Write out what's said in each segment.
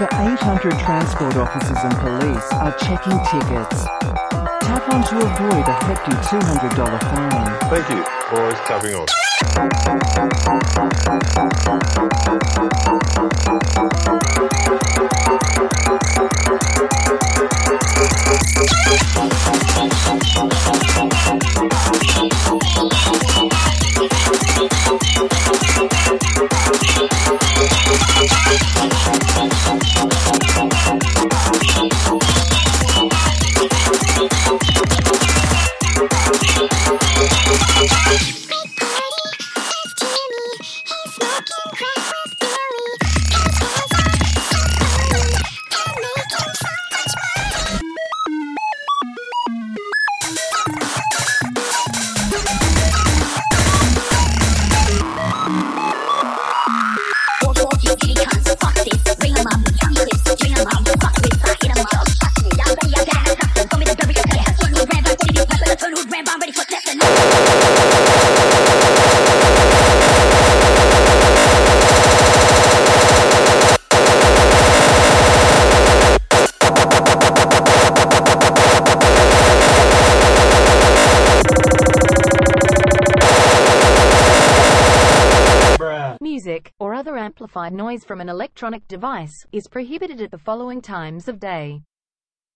encounter transport officers and police are checking tickets. Tap on to avoid a hefty $200 fine. Thank you. Always tapping on. I'm ready for testing. Other amplified noise from an electronic device, is prohibited at the following times of day.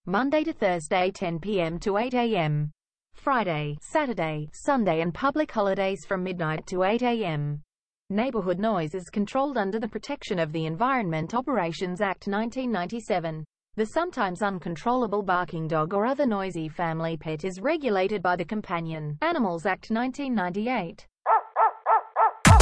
Monday to Thursday 10 p.m. to 8 a.m. Friday, Saturday, Sunday and public holidays from midnight to 8 a.m. Neighborhood noise is controlled under the Protection of the Environment Operations Act 1997. The sometimes uncontrollable barking dog or other noisy family pet is regulated by the Companion Animals Act 1998.